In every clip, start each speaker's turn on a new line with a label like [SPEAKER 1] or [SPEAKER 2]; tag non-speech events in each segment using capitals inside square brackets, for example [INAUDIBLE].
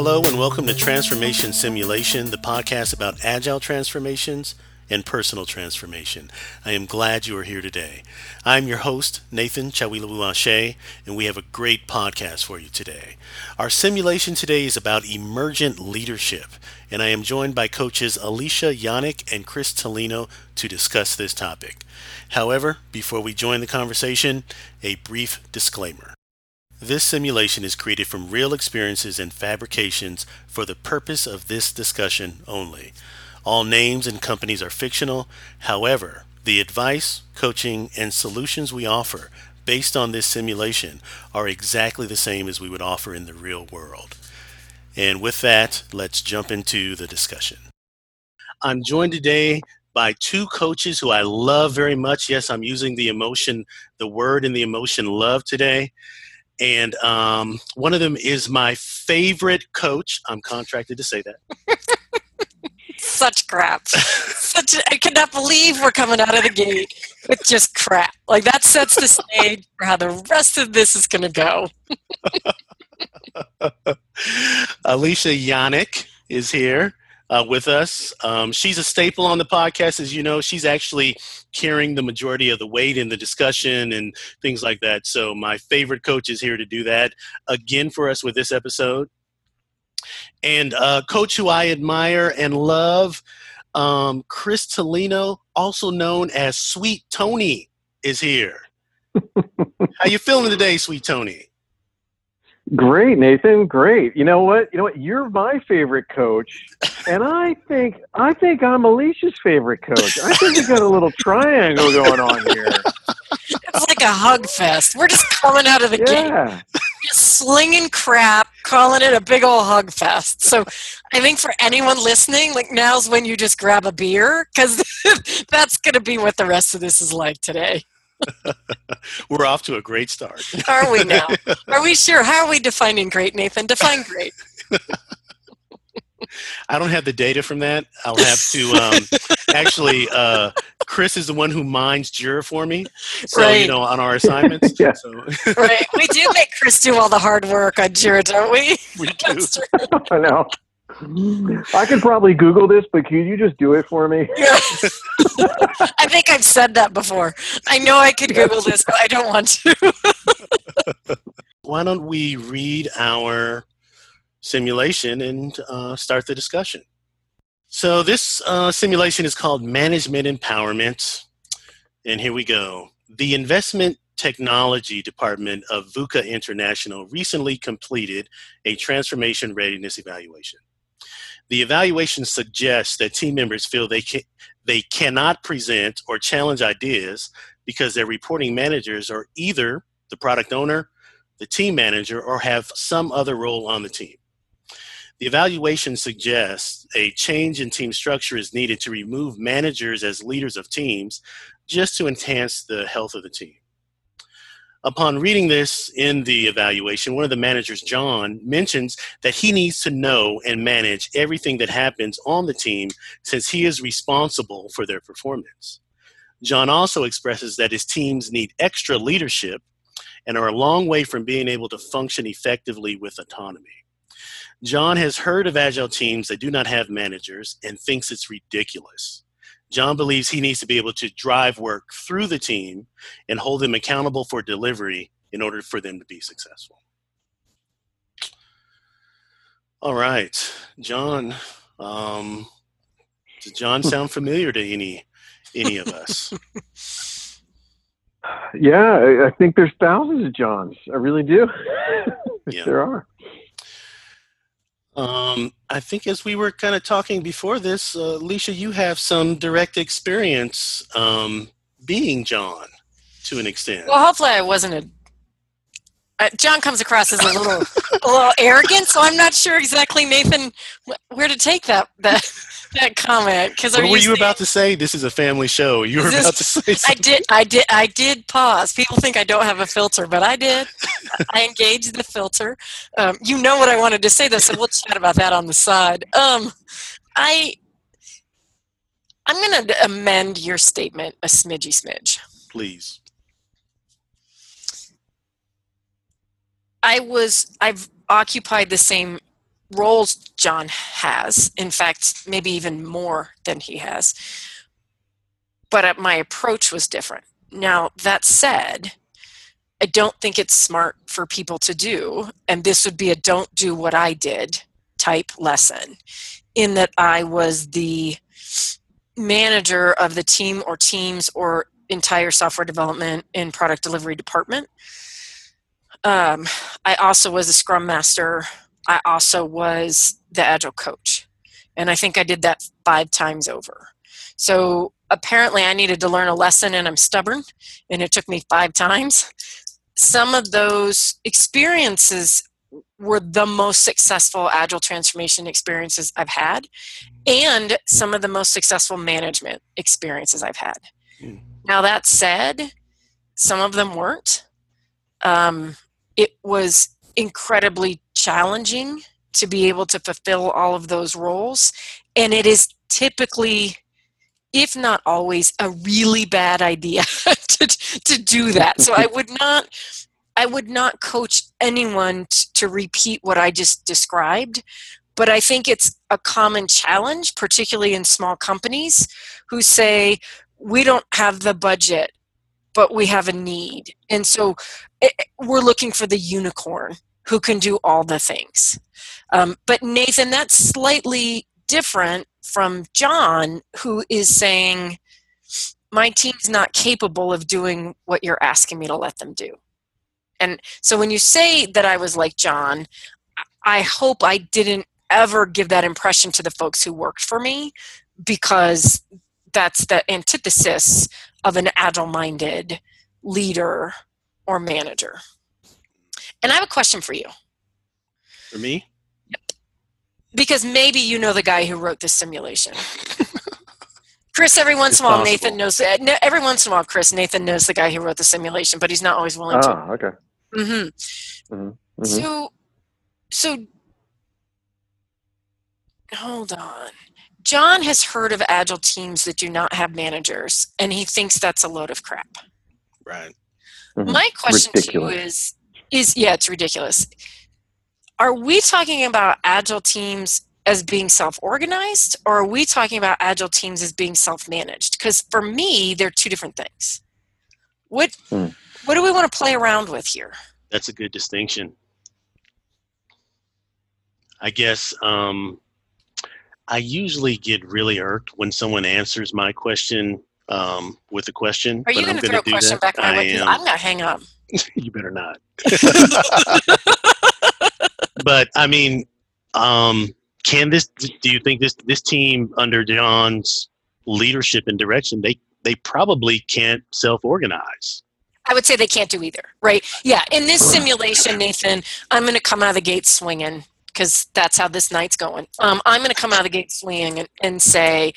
[SPEAKER 1] Hello, and welcome to Transformation Simulation, the podcast about agile transformations and personal transformation. I am glad you are here today. I'm your host, Nathan Chawilabuashe, and we have a great podcast for you today. Our simulation today is about emergent leadership, and I am joined by coaches Alicia Yannick and Chris Tolino to discuss this topic. However, before we join the conversation, a brief disclaimer. This simulation is created from real experiences and fabrications for the purpose of this discussion only. All names and companies are fictional. However, the advice, coaching, and solutions we offer based on this simulation are exactly the same as we would offer in the real world. And with that, let's jump into the discussion. I'm joined today by two coaches who I love very much. Yes, I'm using the emotion, the word and the emotion love today. And um, one of them is my favorite coach. I'm contracted to say that.
[SPEAKER 2] such crap. such I cannot believe we're coming out of the gate with just crap. Like that sets the stage for how the rest of this is going to go. [LAUGHS]
[SPEAKER 1] Alicia Yannick is here uh, with us. Um, she's a staple on the podcast, as you know. She's actually carrying the majority of the weight in the discussion and things like that. So my favorite coach is here to do that again for us with this episode and uh, coach who I admire and love, um, Chris Tolino, also known as Sweet Tony, is here. [LAUGHS] How you feeling today, Sweet Tony?
[SPEAKER 3] Great, Nathan. Great. You know what? You know what? You're my favorite coach, and I think I think I'm Alicia's favorite coach. I think we got a little triangle going on here.
[SPEAKER 2] It's like a hug fest. We're just coming out of the yeah. gate, just slinging crap, calling it a big old hug fest. So, I think for anyone listening, like now's when you just grab a beer because [LAUGHS] that's going to be what the rest of this is like today. [LAUGHS]
[SPEAKER 1] We're off to a great start.
[SPEAKER 2] Are we now? [LAUGHS] Are we sure? How are we defining great, Nathan? Define great. [LAUGHS]
[SPEAKER 1] I don't have the data from that. I'll have to um, actually. Uh, Chris is the one who minds Jira for me, so right. you know on our assignments.
[SPEAKER 3] yeah.
[SPEAKER 1] So.
[SPEAKER 2] right, we do make Chris do all the hard work on Jira, don't we?
[SPEAKER 1] We do.
[SPEAKER 3] I know. I could probably Google this, but can you just do it for me? [LAUGHS]
[SPEAKER 2] I think I've said that before. I know I could Google this, but I don't want to. [LAUGHS]
[SPEAKER 1] Why don't we read our simulation and uh, start the discussion? So, this uh, simulation is called Management Empowerment. And here we go. The Investment Technology Department of VUCA International recently completed a transformation readiness evaluation. The evaluation suggests that team members feel they can, they cannot present or challenge ideas because their reporting managers are either the product owner, the team manager, or have some other role on the team. The evaluation suggests a change in team structure is needed to remove managers as leaders of teams just to enhance the health of the team. Upon reading this in the evaluation, one of the managers, John, mentions that he needs to know and manage everything that happens on the team since he is responsible for their performance. John also expresses that his teams need extra leadership and are a long way from being able to function effectively with autonomy. John has heard of agile teams that do not have managers and thinks it's ridiculous. John believes he needs to be able to drive work through the team and hold them accountable for delivery in order for them to be successful. All right, John. Um, does John [LAUGHS] sound familiar to any any of us? [LAUGHS]
[SPEAKER 3] Yeah, I think there's thousands of Johns. I really do. [LAUGHS] yeah. there are.
[SPEAKER 1] Um, I think as we were kind of talking before this, uh, Alicia, you have some direct experience um, being John to an extent.
[SPEAKER 2] Well, hopefully, I wasn't a. Uh, John comes across as a little, a little arrogant, so I'm not sure exactly, Nathan, where to take that. That that comment because
[SPEAKER 1] what were you about to say? This is a family show. You were this, about to say. Something.
[SPEAKER 2] I did. I did. I did pause. People think I don't have a filter, but I did. [LAUGHS] I engaged the filter. Um, you know what I wanted to say, though, so we'll chat about that on the side. Um, I. I'm going to amend your statement a smidgy smidge.
[SPEAKER 1] Please.
[SPEAKER 2] I was. I've occupied the same roles John has. In fact, maybe even more than he has. But uh, my approach was different. Now, that said, I don't think it's smart for people to do, and this would be a don't do what I did type lesson, in that I was the manager of the team or teams or entire software development and product delivery department. Um, I also was a scrum master. I also was the agile coach. And I think I did that five times over. So apparently I needed to learn a lesson and I'm stubborn and it took me five times. Some of those experiences were the most successful agile transformation experiences I've had and some of the most successful management experiences I've had. Mm. Now, that said, some of them weren't. Um, it was incredibly challenging to be able to fulfill all of those roles, and it is typically if not always a really bad idea [LAUGHS] to, to do that. So i would not i would not coach anyone t- to repeat what i just described. But I think it's a common challenge, particularly in small companies who say, we don't have the budget, but we have a need. And so it, eh, eh, we're looking for the unicorn who can do all the things. Um, but Nathan, that's slightly different from John, who is saying, my team's not capable of doing what you're asking me to let them do. And so when you say that I was like John, I hope I didn't ever give that impression to the folks who worked for me because that's the antithesis of an agile minded leader or manager. And I have a question for you.
[SPEAKER 1] For me?
[SPEAKER 2] Yep. Because maybe you know the guy who wrote this simulation. [LAUGHS] Chris, every once it's in a while, possible. Nathan knows. Every once in a while, Chris, Nathan knows the guy who wrote the simulation, but he's not always willing
[SPEAKER 3] to. Oh, okay.
[SPEAKER 2] Mm-hmm. Mm-hmm. mm-hmm. So, so hold on. John has heard of agile teams that do not have managers, and he thinks that's a load of crap.
[SPEAKER 1] Right.
[SPEAKER 2] Mm-hmm. My question ridiculous. to you is is yeah, it's ridiculous. Are we talking about agile teams as being self-organized or are we talking about agile teams as being self-managed? Cuz for me, they're two different things. What mm. what do we want to play around with here?
[SPEAKER 1] That's a good distinction. I guess um, I usually get really irked when someone answers my question um, with a question.
[SPEAKER 2] Are you going to throw a question that. back my way? I'm going to hang up. [LAUGHS]
[SPEAKER 1] you better not. [LAUGHS] but I mean, um, can this? Do you think this this team under John's leadership and direction they they probably can't self organize?
[SPEAKER 2] I would say they can't do either, right? Yeah. In this simulation, Nathan, I'm going to come out of the gate swinging because that's how this night's going. Um, I'm going to come out of the gate swinging and, and say,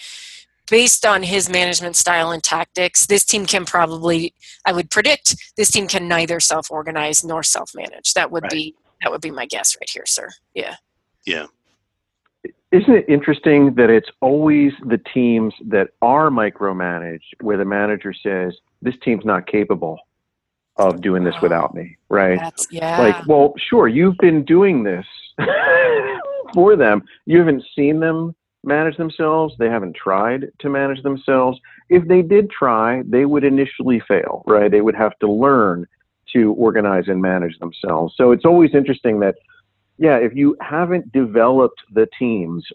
[SPEAKER 2] based on his management style and tactics, this team can probably, I would predict, this team can neither self-organize nor self-manage. That would right. be that would be my guess right here, sir. Yeah.
[SPEAKER 1] Yeah.
[SPEAKER 3] Isn't it interesting that it's always the teams that are micromanaged where the manager says, "This team's not capable of doing this without me," right?
[SPEAKER 2] That's, yeah.
[SPEAKER 3] Like, well, sure, you've been doing this [LAUGHS] for them. You haven't seen them manage themselves. They haven't tried to manage themselves. If they did try, they would initially fail, right? They would have to learn to organize and manage themselves. So it's always interesting that, yeah, if you haven't developed the team's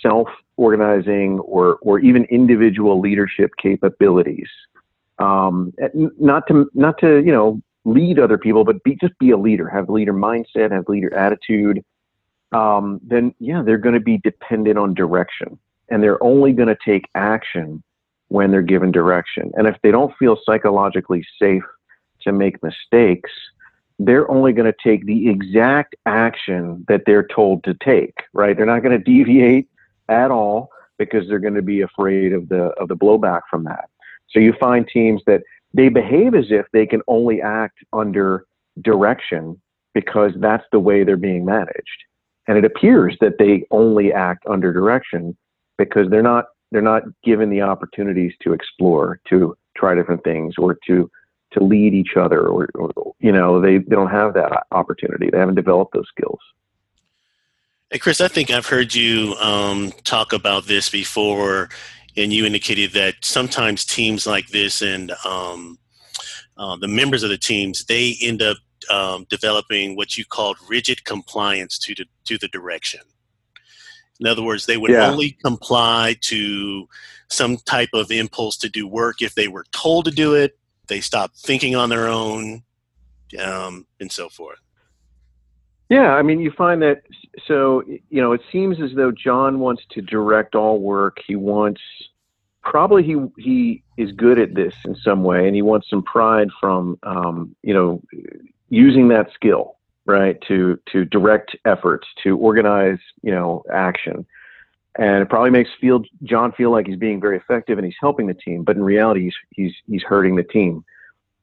[SPEAKER 3] self organizing or, or even individual leadership capabilities, um, not to, not to, you know, lead other people, but be, just be a leader, have leader mindset, have leader attitude, um, then yeah, they're going to be dependent on direction, and they're only going to take action when they're given direction. And if they don't feel psychologically safe to make mistakes, they're only going to take the exact action that they're told to take. Right? They're not going [LAUGHS] to deviate at all because they're going to be afraid of the of the blowback from that. So you find teams that they behave as if they can only act under direction because that's the way they're being managed. And it appears that they only act under direction because they're not they're not given the opportunities to explore, to try different things, or to to lead each other, or, or you know they, they don't have that opportunity. They haven't developed those skills.
[SPEAKER 1] Hey, Chris, I think I've heard you um, talk about this before, and you indicated that sometimes teams like this and um, uh, the members of the teams they end up um, developing what you called rigid compliance to the to the direction. In other words, they would
[SPEAKER 3] Yeah.
[SPEAKER 1] only comply to some type of impulse to do work if they were told to do it. They stopped thinking on their own, um, and so forth.
[SPEAKER 3] Yeah, I mean, you find that so you know it seems as though John wants to direct all work. He wants probably he he is good at this in some way, and he wants some pride from um, you know using that skill right to to direct efforts to organize you know action. And it probably makes feel John feel like he's being very effective and he's helping the team, but in reality he's he's he's hurting the team.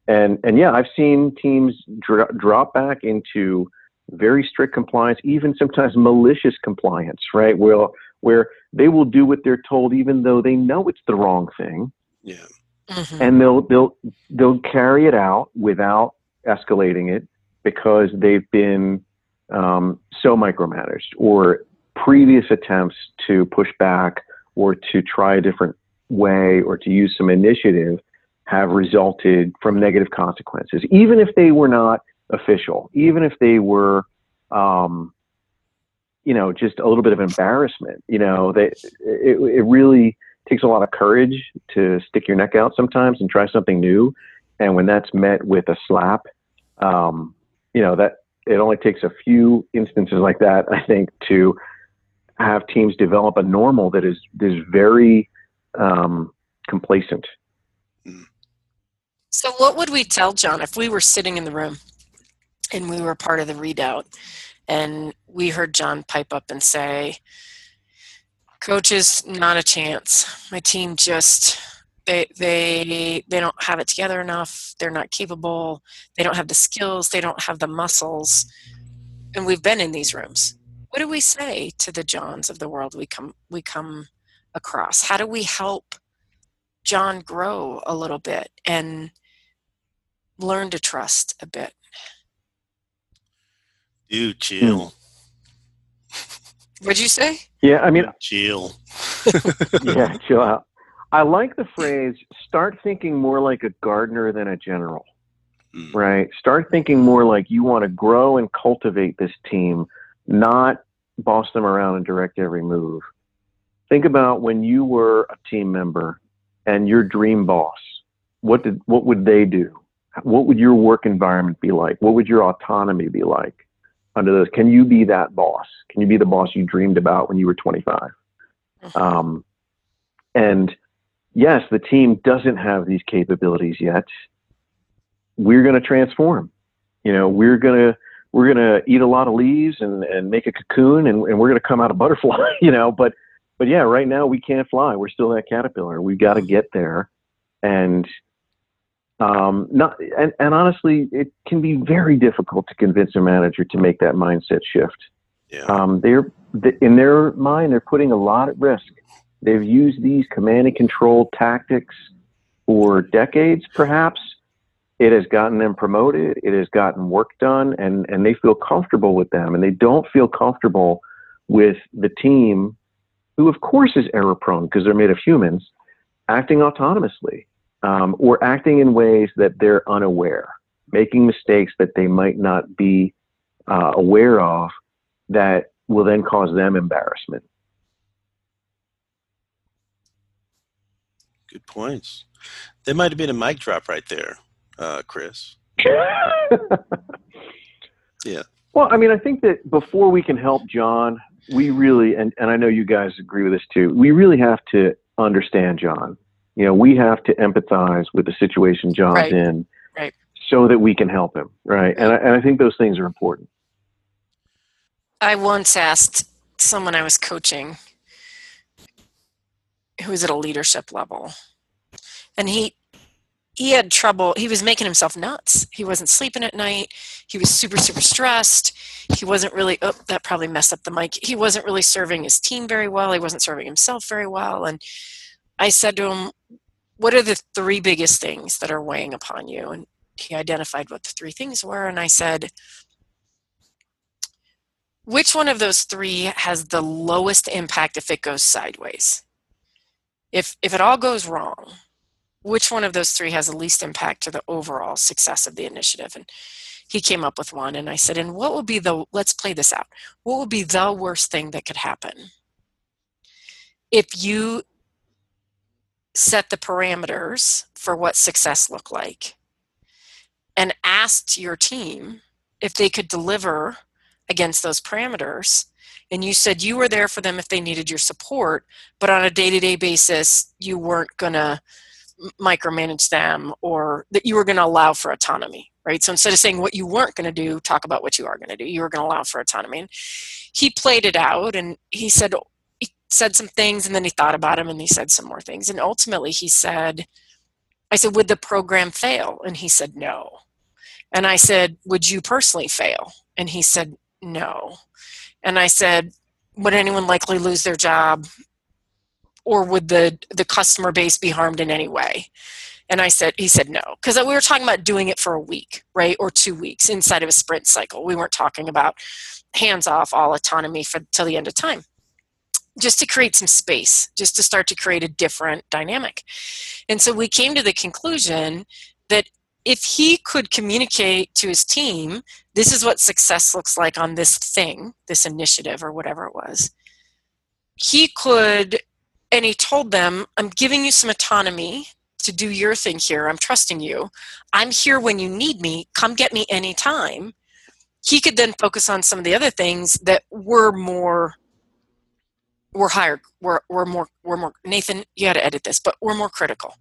[SPEAKER 3] And and yeah, I've seen teams dro- drop back into very strict compliance, even sometimes malicious compliance, right? Well, where they will do what they're told, even though they know it's the wrong thing,
[SPEAKER 1] Yeah.
[SPEAKER 2] Mhm.
[SPEAKER 3] and they'll they'll they'll carry it out without escalating it because they've been um, so micromanaged or previous attempts to push back or to try a different way or to use some initiative have resulted from negative consequences, even if they were not official, even if they were, um, you know, just a little bit of embarrassment. You know, they, it, it really takes a lot of courage to stick your neck out sometimes and try something new. And when that's met with a slap, um, you know, that it only takes a few instances like that, I think, to have teams develop a normal that is is very um, complacent.
[SPEAKER 2] So, what would we tell John if we were sitting in the room and we were part of the readout and we heard John pipe up and say, Coaches, not a chance. My team just they they they don't have it together enough. They're not capable. They don't have the skills. They don't have the muscles. And we've been in these rooms. What do we say to the Johns of the world we come we come across? How do we help John grow a little bit and learn to trust a bit?
[SPEAKER 1] Dude, chill. Hmm.
[SPEAKER 2] What'd you say?
[SPEAKER 3] Yeah, I mean,
[SPEAKER 1] Chill. [LAUGHS]
[SPEAKER 3] yeah, chill out. I like the phrase start thinking more like a gardener than a general,
[SPEAKER 1] Mm.
[SPEAKER 3] right? Start thinking more like you want to grow and cultivate this team, not boss them around and direct every move. Think about when you were a team member and your dream boss. What did what would they do? What would your work environment be like? What would your autonomy be like under those? Can you be that boss? Can you be the boss you dreamed about when you were 25? Um, and yes, the team doesn't have these capabilities yet. We're going to transform. You know, we're going to we're going to eat a lot of leaves and, and make a cocoon, and, and we're going to come out a butterfly. [LAUGHS] You know, but but yeah, right now we can't fly. We're still that caterpillar. We've got to get there, and um, not and, and honestly, it can be very difficult to convince a manager to make that mindset shift
[SPEAKER 1] Yeah.
[SPEAKER 3] um, they're in their mind they're putting a lot at risk they've used these command and control tactics for decades perhaps. It has gotten them promoted. It has gotten work done and, and they feel comfortable with them. And they don't feel comfortable with the team who of course is error prone because they're made of humans acting autonomously um, or acting in ways that they're unaware making mistakes that they might not be uh, aware of that will then cause them embarrassment.
[SPEAKER 1] Good points. There might have been a mic drop right there, uh, Chris. [LAUGHS] Yeah.
[SPEAKER 3] Well, I mean, I think that before we can help John, we really, and, and I know you guys agree with this too, we really have to understand John. You know, we have to empathize with the situation John's
[SPEAKER 2] Right.
[SPEAKER 3] in
[SPEAKER 2] Right.
[SPEAKER 3] so that we can help him. Right. And I, and I think those things are important.
[SPEAKER 2] I once asked someone I was coaching who was at a leadership level, and he he had trouble. He was making himself nuts. He wasn't sleeping at night. He was super super stressed. He wasn't really. Oh, that probably messed up the mic. He wasn't really serving his team very well. He wasn't serving himself very well. And I said to him, "What are the three biggest things that are weighing upon you?" And he identified what the three things were. And I said, which one of those three has the lowest impact if it goes sideways? If if it all goes wrong, which one of those three has the least impact to the overall success of the initiative? And he came up with one and I said, and what would be the let's play this out. What would be the worst thing that could happen? If you set the parameters for what success looked like and asked your team if they could deliver against those parameters and you said you were there for them if they needed your support but on a day-to-day basis you weren't going to micromanage them or that you were going to allow for autonomy right? So instead of saying what you weren't going to do talk about what you are going to do. You were going to allow for autonomy. And he played it out and he said he said some things and then he thought about them and he said some more things. And ultimately he said i said would the program fail? And he said no. And i said would you personally fail? And he said no. And i said would anyone likely lose their job? Or would the the customer base be harmed in any way? And i said he said no. Because we were talking about doing it for a week right? Or two weeks inside of a sprint cycle. We weren't talking about hands off all autonomy for till the end of time. Just to create some space just to start to create a different dynamic. And so we came to the conclusion that if he could communicate to his team this is what success looks like on this thing this initiative or whatever it was he could and he told them, I'm giving you some autonomy to do your thing here. I'm trusting you. I'm here when you need me. Come get me anytime. He could then focus on some of the other things that were more were higher were, were more were more Nathan, you had to edit this, but we're more critical.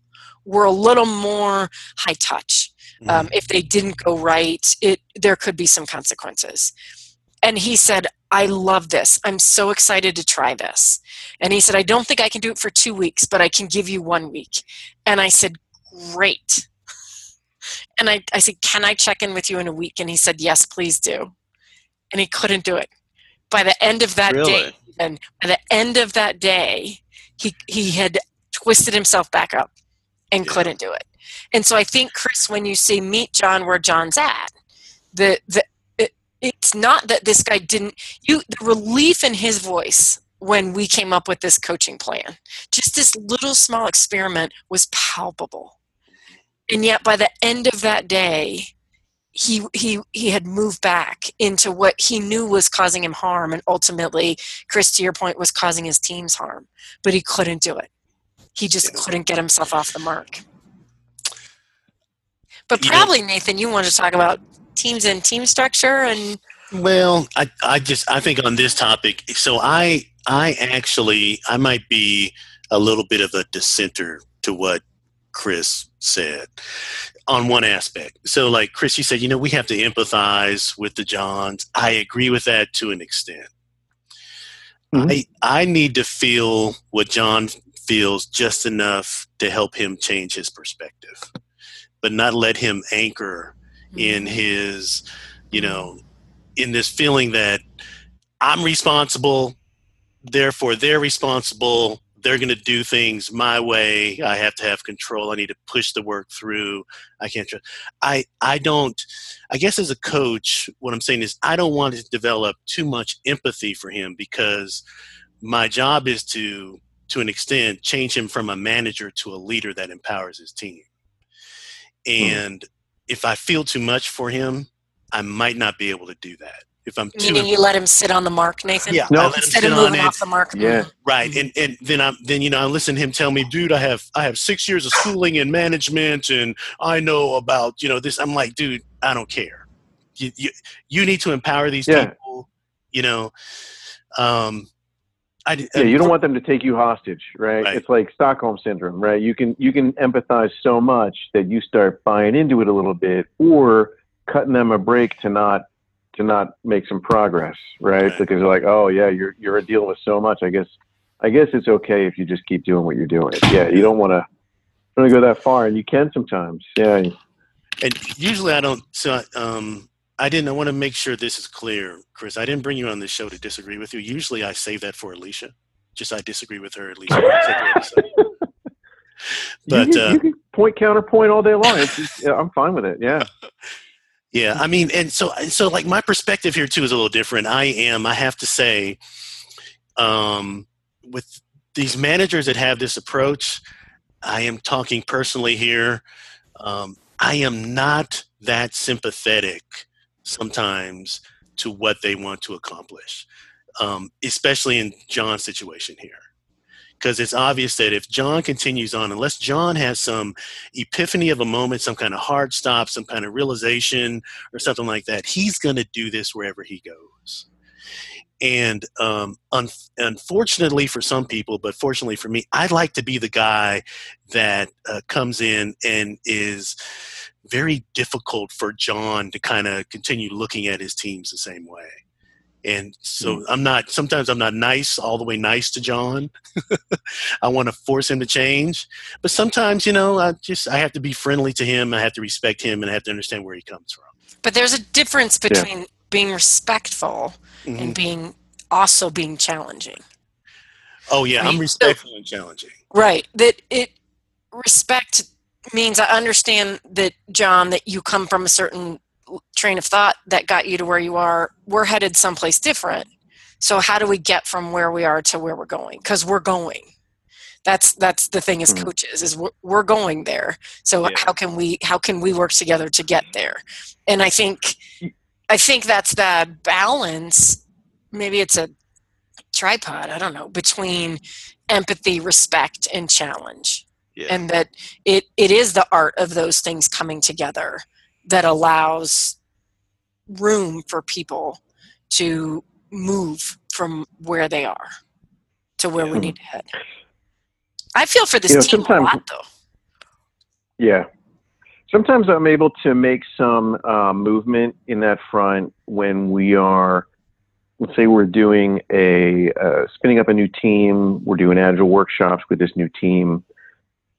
[SPEAKER 2] We're a little more high touch. Um, mm-hmm. if they didn't go right, it there could be some consequences. And he said, I love this. I'm so excited to try this. And he said, I don't think I can do it for two weeks, but I can give you one week. And I said, Great. [LAUGHS] And I, I said, Can I check in with you in a week? And he said, Yes, please do. And he couldn't do it. By the end of that really? day, and by the end of that day, he, he had twisted himself back up and yeah. couldn't do it. And so I think, Chris, when you say meet John where John's at, the, the it's not that this guy didn't you the relief in his voice when we came up with this coaching plan just this little small experiment was palpable and yet by the end of that day he he he had moved back into what he knew was causing him harm and ultimately chris to your point was causing his teams harm. But he couldn't do it. He just couldn't get himself off the mark. But probably nathan you want to talk about teams and team structure and
[SPEAKER 1] well i i just i think on this topic so i i actually i might be a little bit of a dissenter to what chris said on one aspect so like chris you said you know we have to empathize with the johns i agree with that to an extent mm-hmm. i i need to feel what john feels just enough to help him change his perspective but not let him anchor in mm-hmm. his, you know, in this feeling that I'm responsible, therefore they're responsible. They're going to do things my way. I have to have control. I need to push the work through. I can't. Trust. I I don't. I guess as a coach, what I'm saying is I don't want to develop too much empathy for him because my job is to to an extent change him from a manager to a leader that empowers his team hmm. and if I feel too much for him, I might not be able to do that. If I'm
[SPEAKER 2] too meaning you let him sit on the mark, Nathan.
[SPEAKER 1] Yeah,
[SPEAKER 2] no, instead of moving off the mark.
[SPEAKER 3] Yeah,
[SPEAKER 1] right. And and then I'm then you know I listen to him tell me, dude, I have I have six years of schooling in management, and I know about you know this. I'm like, dude, I don't care. You you, you need to empower these yeah. people. You know, um,
[SPEAKER 3] I, yeah, you don't want them to take you hostage, right? right? It's like Stockholm syndrome, right? You can you can empathize so much that you start buying into it a little bit, or cutting them a break to not to not make some progress, right? right. Because they're like, oh yeah, you're you're dealing with so much. I guess I guess it's okay if you just keep doing what you're doing. Yeah, you don't want to don't go that far, and you can sometimes. Yeah.
[SPEAKER 1] And usually I don't. So um, I didn't. I want to make sure this is clear, Chris. I didn't bring you on this show to disagree with you. Usually, I save that for Alicia. Just I disagree with her at least. [LAUGHS]
[SPEAKER 3] but you can, uh, you can point counterpoint all day long. Just, yeah, I'm fine with it. Yeah. [LAUGHS]
[SPEAKER 1] Yeah, I mean, and so so like my perspective here too is a little different. I am, I have to say, um, with these managers that have this approach, I am talking personally here. Um, I am not that sympathetic sometimes to what they want to accomplish, um, especially in John's situation here. Because it's obvious that if John continues on, unless John has some epiphany of a moment, some kind of hard stop, some kind of realization, or something like that, he's going to do this wherever he goes. And um, un- unfortunately for some people, but fortunately for me, I'd like to be the guy that uh, comes in and is very difficult for John to kind of continue looking at his teams the same way. And so mm. I'm not, sometimes I'm not nice, all the way nice to John. [LAUGHS] I want to force him to change. But sometimes, you know, I just, I have to be friendly to him. I have to respect him and I have to understand where he comes from.
[SPEAKER 2] But there's a difference between yeah. being respectful mm-hmm. and being also being challenging.
[SPEAKER 1] Oh yeah, right? I'm respectful so, and challenging.
[SPEAKER 2] Right. That it respect means I understand that John that you come from a certain train of thought that got you to where you are. We're headed someplace different. So how do we get from where we are to where we're going? Because we're going. That's that's the thing as mm-hmm. coaches is we're, we're going there. So yeah. how can we how can we work together to get there? And I think I think that's that balance. Maybe it's a tripod. I don't know between empathy, respect, and challenge yeah. and that it it is the art of those things coming together that allows room for people to move from where they are to where we need to head. I feel for this you know, team a lot, though.
[SPEAKER 3] Yeah, sometimes I'm able to make some uh, movement in that front when we are, let's say, we're doing a uh, spinning up a new team. We're doing agile workshops with this new team,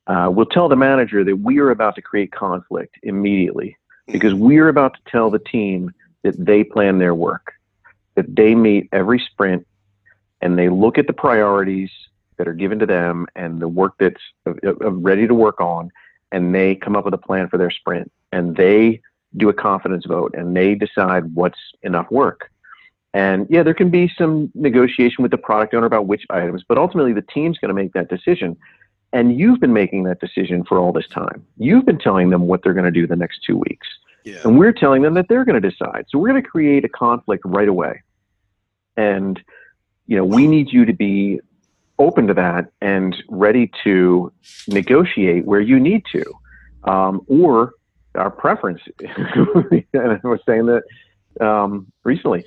[SPEAKER 3] uh, we'll tell the manager that we are about to create conflict immediately because we are about to tell the team that they plan their work, that they meet every sprint and they look at the priorities that are given to them and the work that's ready to work on, and they come up with a plan for their sprint and they do a confidence vote and they decide what's enough work. And yeah, there can be some negotiation with the product owner about which items, but ultimately the team's going to make that decision. And you've been making that decision for all this time. You've been telling them what they're going to do the next two weeks. Yeah. And we're telling them that they're going to decide. So we're going to create a conflict right away. And, you know, we need you to be open to that and ready to negotiate where you need to. Um, or our preference, [LAUGHS] and I was saying that um, recently,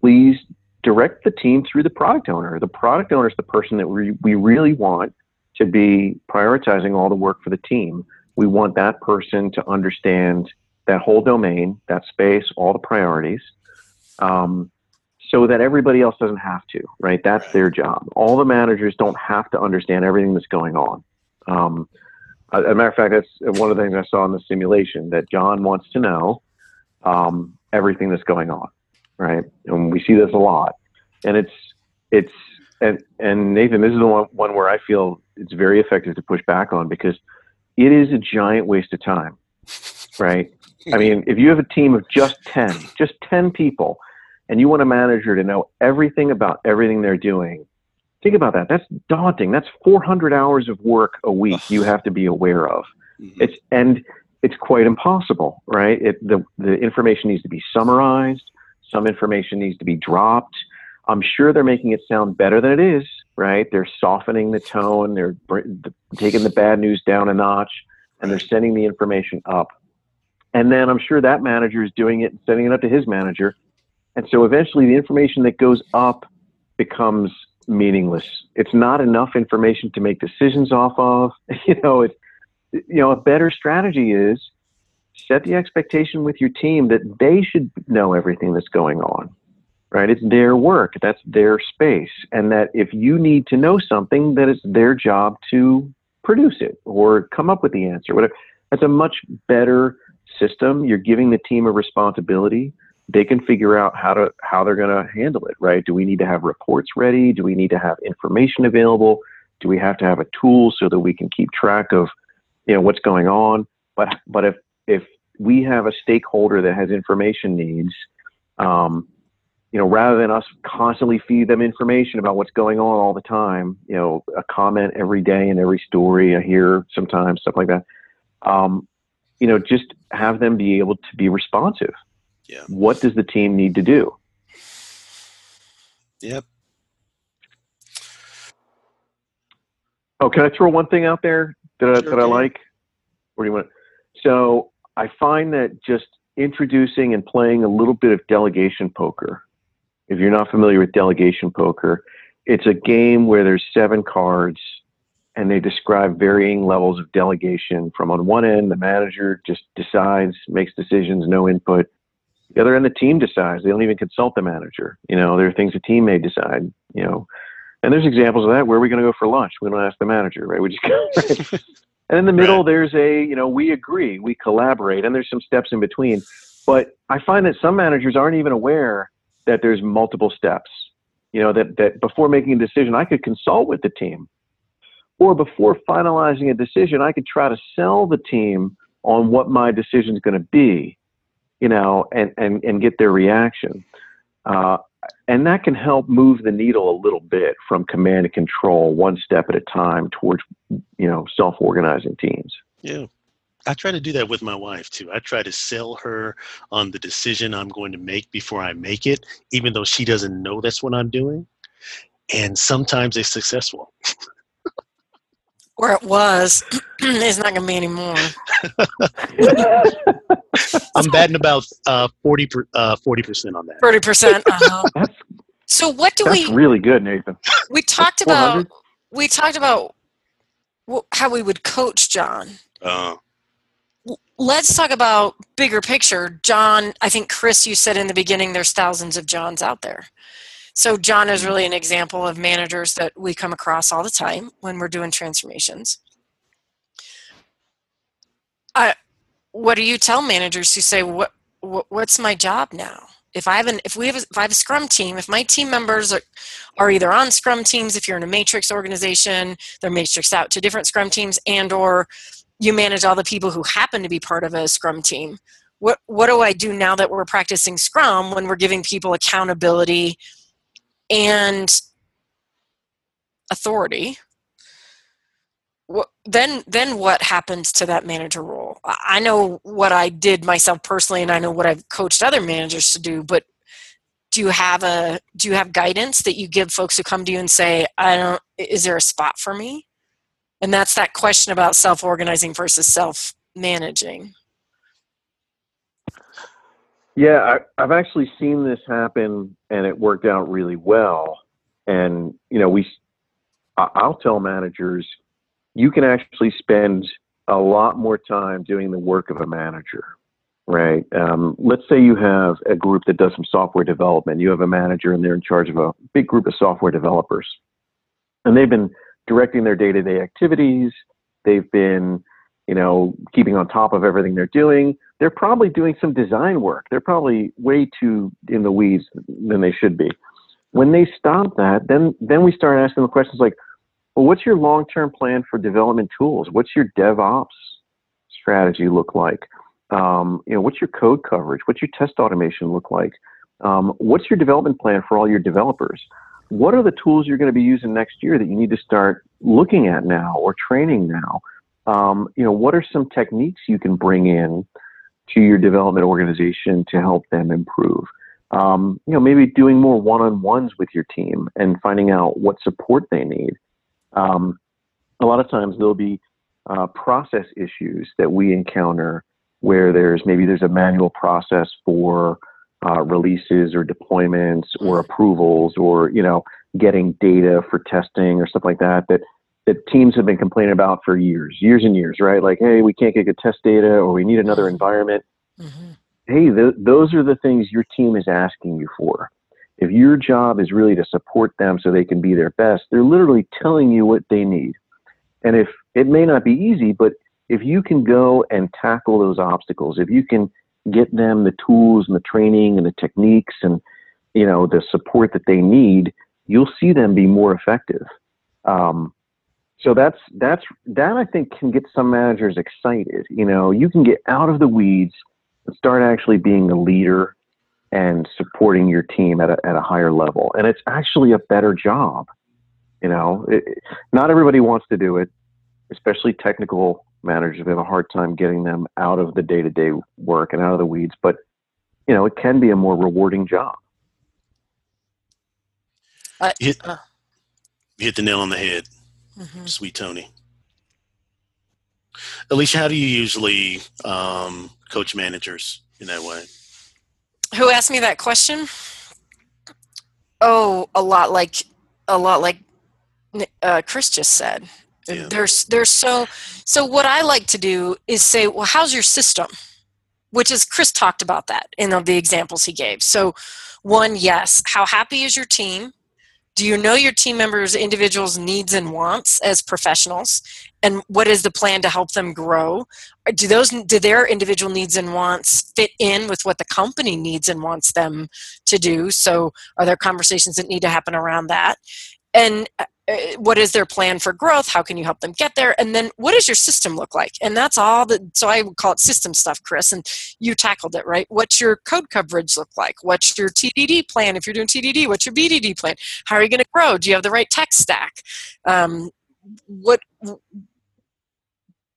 [SPEAKER 3] please direct the team through the product owner. The product owner is the person that we, we really want to be prioritizing all the work for the team. We want that person to understand that whole domain, that space, all the priorities, um, so that everybody else doesn't have to, right? That's their job. All the managers don't have to understand everything that's going on. Um, as a matter of fact, that's one of the things I saw in the simulation that John wants to know um, everything that's going on, right? And we see this a lot, and it's it's and and Nathan, this is the one, one where I feel it's very effective to push back on because it is a giant waste of time, right? I mean, if you have a team of just 10, just 10 people, and you want a manager to know everything about everything they're doing, think about that. That's daunting. That's 400 hours of work a week you have to be aware of. Mm-hmm. It's and it's quite impossible, right? It, the the information needs to be summarized. Some information needs to be dropped. I'm sure they're making it sound better than it is, right? They're softening the tone, they're taking the bad news down a notch, and they're sending the information up. And then I'm sure that manager is doing it and sending it up to his manager. And so eventually the information that goes up becomes meaningless. It's not enough information to make decisions off of. [LAUGHS] You know, it's, you know, a better strategy is set the expectation with your team that they should know everything that's going on right? It's their work, that's their space, and that if you need to know something, that it's their job to produce it or come up with the answer. Whatever. That's a much better system. You're giving the team a responsibility. They can figure out how to how they're going to handle it, right? Do we need to have reports ready? Do we need to have information available? Do we have to have a tool so that we can keep track of, you know, what's going on? But but if if we have a stakeholder that has information needs, um, you know, rather than us constantly feed them information about what's going on all the time, you know, a comment every day and every story I hear sometimes, stuff like that. Um, you know, just have them be able to be responsive.
[SPEAKER 1] Yeah.
[SPEAKER 3] What does the team need to do?
[SPEAKER 1] Yep.
[SPEAKER 3] Oh, can I throw one thing out there that, I, that I like? What do you want? So I find that just introducing and playing a little bit of delegation poker. If you're not familiar with delegation poker, it's a game where there's seven cards and they describe varying levels of delegation. From on one end, the manager just decides, makes decisions, no input. The other end, the team decides. They don't even consult the manager. You know, there are things the team may decide. You know, and there's examples of that. Where are we going to go for lunch? We don't ask the manager, right? We just go. [LAUGHS] Right? And in the middle, there's a, you know, we agree, we collaborate, and there's some steps in between. But I find that some managers aren't even aware that there's multiple steps. You know, that, that before making a decision, I could consult with the team. Or before finalizing a decision, I could try to sell the team on what my decision is going to be, you know, and, and, and get their reaction. Uh, and that can help move the needle a little bit from command and control, one step at a time, towards you know self-organizing teams.
[SPEAKER 1] Yeah. I try to do that with my wife too. I try to sell her on the decision I'm going to make before I make it, even though she doesn't know that's what I'm doing. And sometimes it's successful. [LAUGHS]
[SPEAKER 2] Where it was, [CLEARS THROAT] it's not going to be anymore. [LAUGHS]
[SPEAKER 1] I'm batting about uh, 40 per, uh, 40% on that.
[SPEAKER 2] Thirty percent. Uh-huh. [LAUGHS]
[SPEAKER 3] That's
[SPEAKER 2] So what do
[SPEAKER 3] that's
[SPEAKER 2] we?
[SPEAKER 3] really good, Nathan. [LAUGHS]
[SPEAKER 2] We talked about. We talked about wh- how we would coach John.
[SPEAKER 1] Uh,
[SPEAKER 2] Let's talk about bigger picture. John, I think Chris, you said in the beginning, there's thousands of Johns out there. So John is really an example of managers that we come across all the time when we're doing transformations. I, what do you tell managers who say, "What, what what's my job now?" If I have an, if we have, a, if I have a Scrum team, if my team members are, are either on Scrum teams, if you're in a matrix organization, they're matrixed out to different Scrum teams, and or you manage all the people who happen to be part of a Scrum team. What what do I do now that we're practicing Scrum when we're giving people accountability and authority? Then then what happens to that manager role? I know what I did myself personally, and I know what I've coached other managers to do. But do you have a do you have guidance that you give folks who come to you and say, "I don't," is there a spot for me? And that's that question about self organizing versus self managing.
[SPEAKER 3] Yeah, I, I've actually seen this happen, and it worked out really well. And you know, we, I'll tell managers, you can actually spend a lot more time doing the work of a manager, right? Um, let's say you have a group that does some software development. You have a manager, and they're in charge of a big group of software developers, and they've been directing their day-to-day activities. They've been, you know, keeping on top of everything they're doing they're probably doing some design work. They're probably way too in the weeds than they should be. When they stop that, then then we start asking them questions like, well, what's your long-term plan for development tools? What's your DevOps strategy look like? Um, you know, what's your code coverage? What's your test automation look like? Um, what's your development plan for all your developers? What are the tools you're going to be using next year that you need to start looking at now or training now? Um, you know, what are some techniques you can bring in to your development organization to help them improve. Um, you know, maybe doing more one-on-ones with your team and finding out what support they need. Um, a lot of times there'll be uh, process issues that we encounter where there's maybe there's a manual process for uh, releases or deployments or approvals or you know getting data for testing or stuff like that that that teams have been complaining about for years, years and years, right? Like, hey, we can't get good test data, or we need another environment.
[SPEAKER 2] Mhm.
[SPEAKER 3] Hey, th- those are the things your team is asking you for. If your job is really to support them so they can be their best, they're literally telling you what they need. And if it may not be easy, but if you can go and tackle those obstacles, if you can get them the tools and the training and the techniques and you know the support that they need, you'll see them be more effective. Um, so that's that's that I think can get some managers excited. You know, you can get out of the weeds and start actually being a leader and supporting your team at a, at a higher level. And it's actually a better job. You know, it, not everybody wants to do it, especially technical managers. We have a hard time getting them out of the day to day work and out of the weeds, but, you know, it can be a more rewarding job.
[SPEAKER 1] Uh, hit, uh, hit the nail on the head, mm-hmm. sweet Tony. Alicia, how do you usually um, coach managers in that way?
[SPEAKER 2] Who asked me that question? Oh, a lot like a lot like uh, Chris just said. Yeah. There's there's so so what I like to do is say, well, how's your system? Which is Chris talked about that in the examples he gave. So, one, yes, how happy is your team? Do you know your team members' individuals' needs and wants as professionals? And what is the plan to help them grow? Do those do their individual needs and wants fit in with what the company needs and wants them to do? So are there conversations that need to happen around that? And uh, what is their plan for growth? How can you help them get there? And then what does your system look like? And that's all that so i would call it system stuff chris and you tackled it right? What's your code coverage look like? What's your tdd plan? If you're doing tdd what's your bdd plan? How are you going to grow? Do you have the right tech stack? Um, what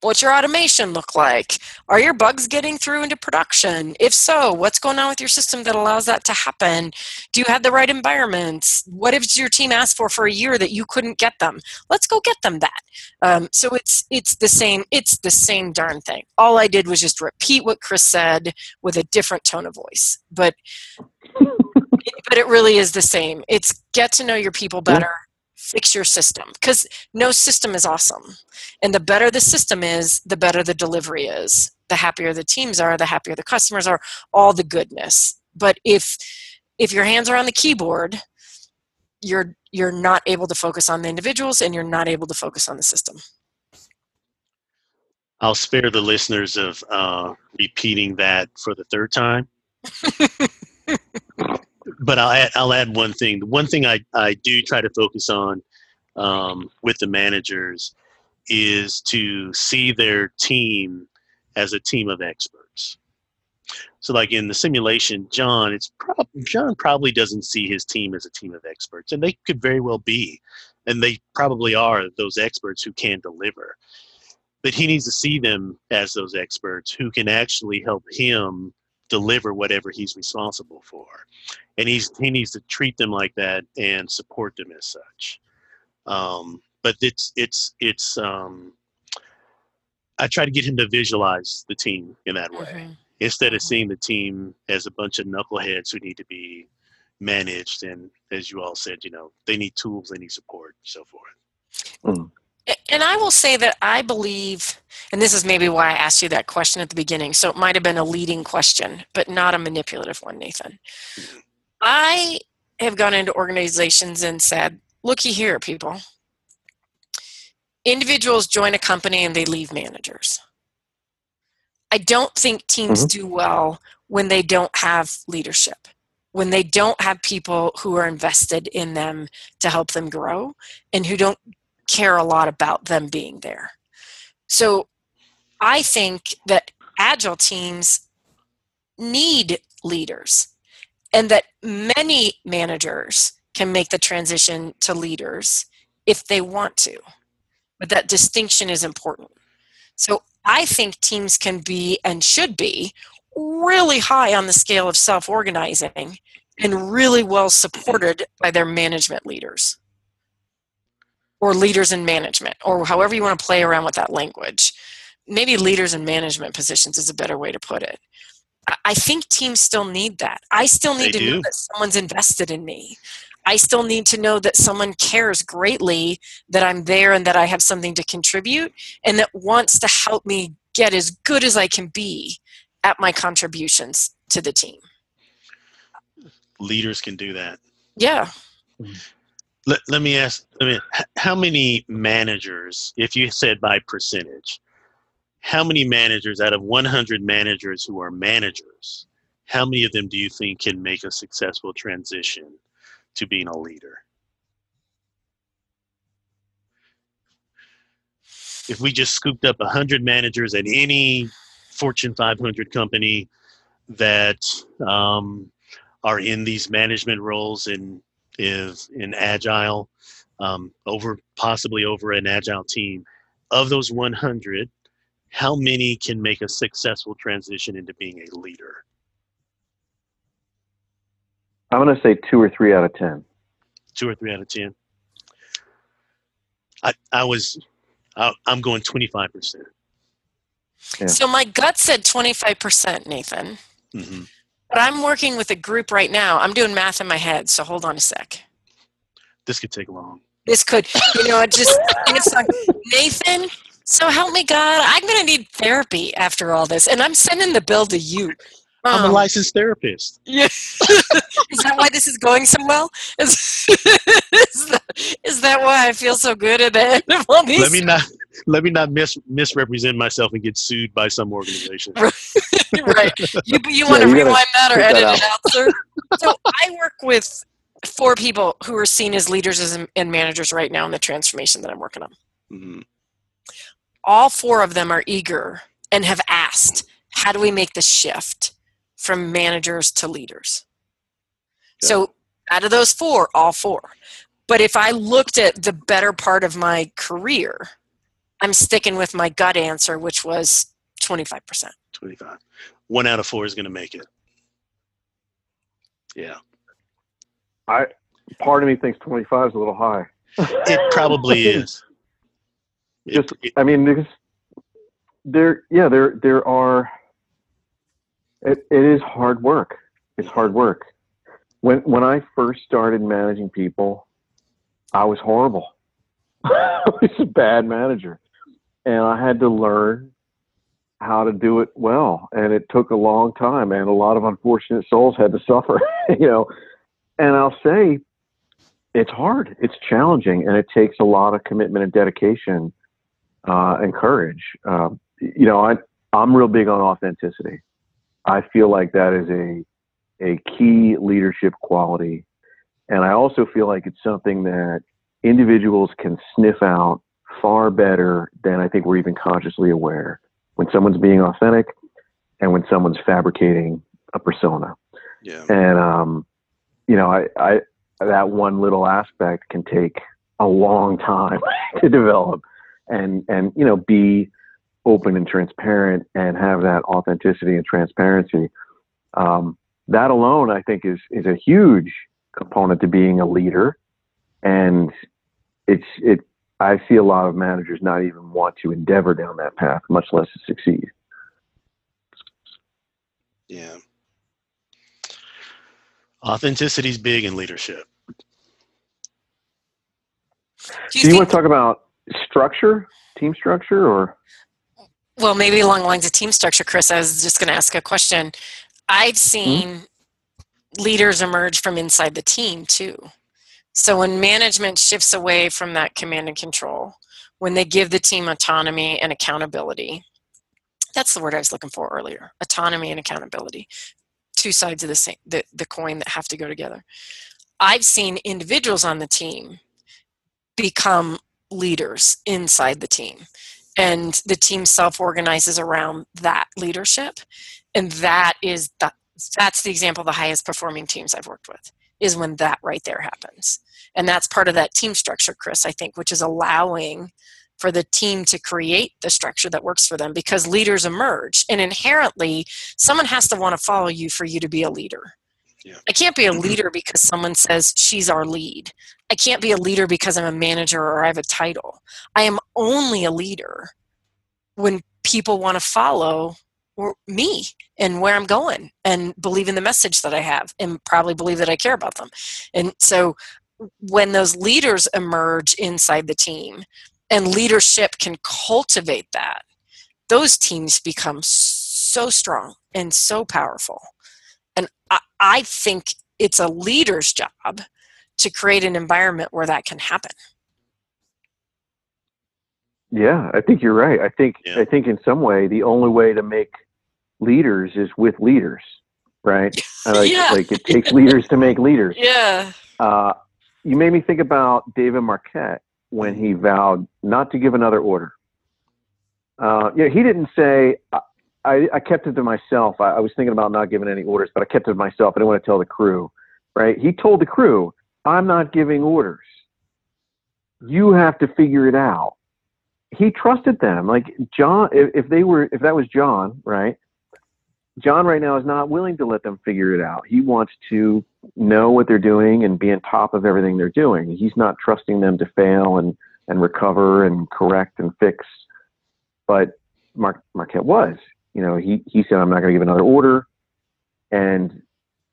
[SPEAKER 2] What's your automation look like? Are your bugs getting through into production? If so, what's going on with your system that allows that to happen? Do you have the right environments? What if your team asked for for a year that you couldn't get them? Let's go get them that. Um, so it's it's the same it's the same darn thing. All I did was just repeat what Chris said with a different tone of voice, but [LAUGHS] but it really is the same. It's get to know your people better fix your system because no system is awesome. And the better the system is the better the delivery is. The happier the teams are the happier the customers are all the goodness. But if if your hands are on the keyboard you're you're not able to focus on the individuals and you're not able to focus on the system.
[SPEAKER 1] I'll spare the listeners of uh, repeating that for the third time [LAUGHS] but I'll add, I'll add one thing. The one thing I, I do try to focus on um, with the managers is to see their team as a team of experts. So, like in the simulation, John, it's prob- John probably doesn't see his team as a team of experts, and they could very well be, and they probably are those experts who can deliver. But he needs to see them as those experts who can actually help him deliver whatever he's responsible for and he's he needs to treat them like that and support them as such um, but it's it's it's um, i try to get him to visualize the team in that way mm-hmm. instead of mm-hmm. seeing the team as a bunch of knuckleheads who need to be managed and as you all said you know they need tools they need support so forth
[SPEAKER 2] mm. And I will say that I believe, and this is maybe why I asked you that question at the beginning, so it might have been a leading question, but not a manipulative one, Nathan. I have gone into organizations and said, looky here, people. Individuals join a company and they leave managers. I don't think teams mm-hmm. do well when they don't have leadership, when they don't have people who are invested in them to help them grow, and who don't care a lot about them being there. So I think that agile teams need leaders and that many managers can make the transition to leaders if they want to. But that distinction is important. So I think teams can be and should be really high on the scale of self organizing and really well supported by their management leaders or leaders in management, or however you want to play around with that language. Maybe leaders in management positions is a better way to put it. I think teams still need that. I still need they to do. know that someone's invested in me. I still need to know that someone cares greatly that I'm there and that I have something to contribute and that wants to help me get as good as I can be at my contributions to the team.
[SPEAKER 1] Leaders can do that.
[SPEAKER 2] Yeah.
[SPEAKER 1] Mm-hmm. Let, let me ask I mean, how many managers if you said by percentage how many managers out of 100 managers who are managers how many of them do you think can make a successful transition to being a leader? If we just scooped up 100 managers at any fortune 500 company that um, are in these management roles in is in agile um, over possibly over an agile team of those 100 how many can make a successful transition into being a leader
[SPEAKER 3] I'm going to say two or three out of ten.
[SPEAKER 1] two or three out of ten i, I was I, i'm going 25%
[SPEAKER 3] Yeah.
[SPEAKER 2] So my gut said 25%, Nathan.
[SPEAKER 1] hmm
[SPEAKER 2] But I'm working with a group right now. I'm doing math in my head, so hold on a sec.
[SPEAKER 1] this could take long
[SPEAKER 2] This could, you know, it just it's like Nathan. So help me God, I'm going to need therapy after all this, and I'm sending the bill to you.
[SPEAKER 1] i'm a
[SPEAKER 2] Um,
[SPEAKER 1] licensed therapist [LAUGHS]
[SPEAKER 2] Yeah. is that why this is going so well? Is, [LAUGHS] is, that, is that why I feel so good at the end of all these?
[SPEAKER 1] let me not let me not mis- misrepresent myself and get sued by some organization
[SPEAKER 2] right. [LAUGHS] You, you want to
[SPEAKER 3] you
[SPEAKER 2] rewind that or
[SPEAKER 3] take that
[SPEAKER 2] edit it out, sir? So I work with four people who are seen as leaders and managers right now in the transformation that I'm working on.
[SPEAKER 1] Mhm.
[SPEAKER 2] All four of them are eager and have asked, how do we make the shift from managers to leaders? So out of those four, all four. But if I looked at the better part of my career, I'm sticking with my gut answer, which was 25%.
[SPEAKER 1] 25 one out of four is going to make it yeah
[SPEAKER 3] I part of me thinks 25 is a little high.
[SPEAKER 1] it probably [LAUGHS] is It-
[SPEAKER 3] Just-
[SPEAKER 1] it-
[SPEAKER 3] I mean, because there, yeah, there, there are. It, it is hard work. It's hard work. When when I first started managing people, I was horrible. [LAUGHS] I was a bad manager, and I had to learn how to do it well. And it took a long time, and a lot of unfortunate souls had to suffer. [LAUGHS] You know, and I'll say, it's hard. It's challenging, and it takes a lot of commitment and dedication uh, and courage. Um, you know, I, I'm real big on authenticity. I feel like that is a a key leadership quality, and I also feel like it's something that individuals can sniff out far better than I think we're even consciously aware. When someone's being authentic, and when someone's fabricating a persona,
[SPEAKER 1] yeah
[SPEAKER 3] and um, you know, I, I that one little aspect can take a long time [LAUGHS] to develop, and and you know, be open and transparent, and have that authenticity and transparency. Um, that alone, I think, is is a huge component to being a leader, and it's it. I see a lot of managers not even want to endeavor down that path, much less to succeed.
[SPEAKER 1] yeah authenticity is big in leadership
[SPEAKER 2] Do
[SPEAKER 3] Do
[SPEAKER 2] you
[SPEAKER 3] you want to talk about structure, team structure, or
[SPEAKER 2] well, maybe along the lines of team structure, Chris, I was just going to ask a question. I've hmm? seen leaders emerge from inside the team too. So when management shifts away from that command and control, when they give the team autonomy and accountability, that's the word I was looking for earlier autonomy and accountability. Two sides of the same the, the coin that have to go together. I've seen individuals on the team become leaders inside the team and the team self-organizes around that leadership and that is the that's the example of the highest performing teams i've worked with is when that right there happens. And that's part of that team structure chris i think which is allowing for the team to create the structure that works for them because leaders emerge. And inherently someone has to want to follow you for you to be a leader.
[SPEAKER 1] Yeah.
[SPEAKER 2] i can't be a
[SPEAKER 1] Mhm.
[SPEAKER 2] leader because someone says she's our lead. I can't be a leader because i'm a manager or i have a title. I am only a leader when people want to follow me and where I'm going and believe in the message that I have and probably believe that I care about them. And so when those leaders emerge inside the team and leadership can cultivate that, those teams become so strong and so powerful. And I, I think it's a leader's job to create an environment where that can happen.
[SPEAKER 3] Yeah, I think you're right. I think
[SPEAKER 1] Yeah.
[SPEAKER 3] I think in some way the only way to make leaders is with leaders, right? I [LAUGHS] Like,
[SPEAKER 2] Yeah.
[SPEAKER 3] like it takes leaders to make leaders. [LAUGHS]
[SPEAKER 2] Yeah.
[SPEAKER 3] Uh, you made me think about David Marquet when he vowed not to give another order. Uh, know, he didn't say, "I- I, I kept it to myself. I, I was thinking about not giving any orders, but I kept it to myself. I didn't want to tell the crew. Right? He told the crew, "I'm not giving orders. You have to figure it out." He trusted them. Like John, if, if they were, if that was John, right? John right now is not willing to let them figure it out. He wants to know what they're doing and be on top of everything they're doing. He's not trusting them to fail and, and recover and correct and fix. But Mark Marquet was. You know, he, he said, I'm not going to give another order. And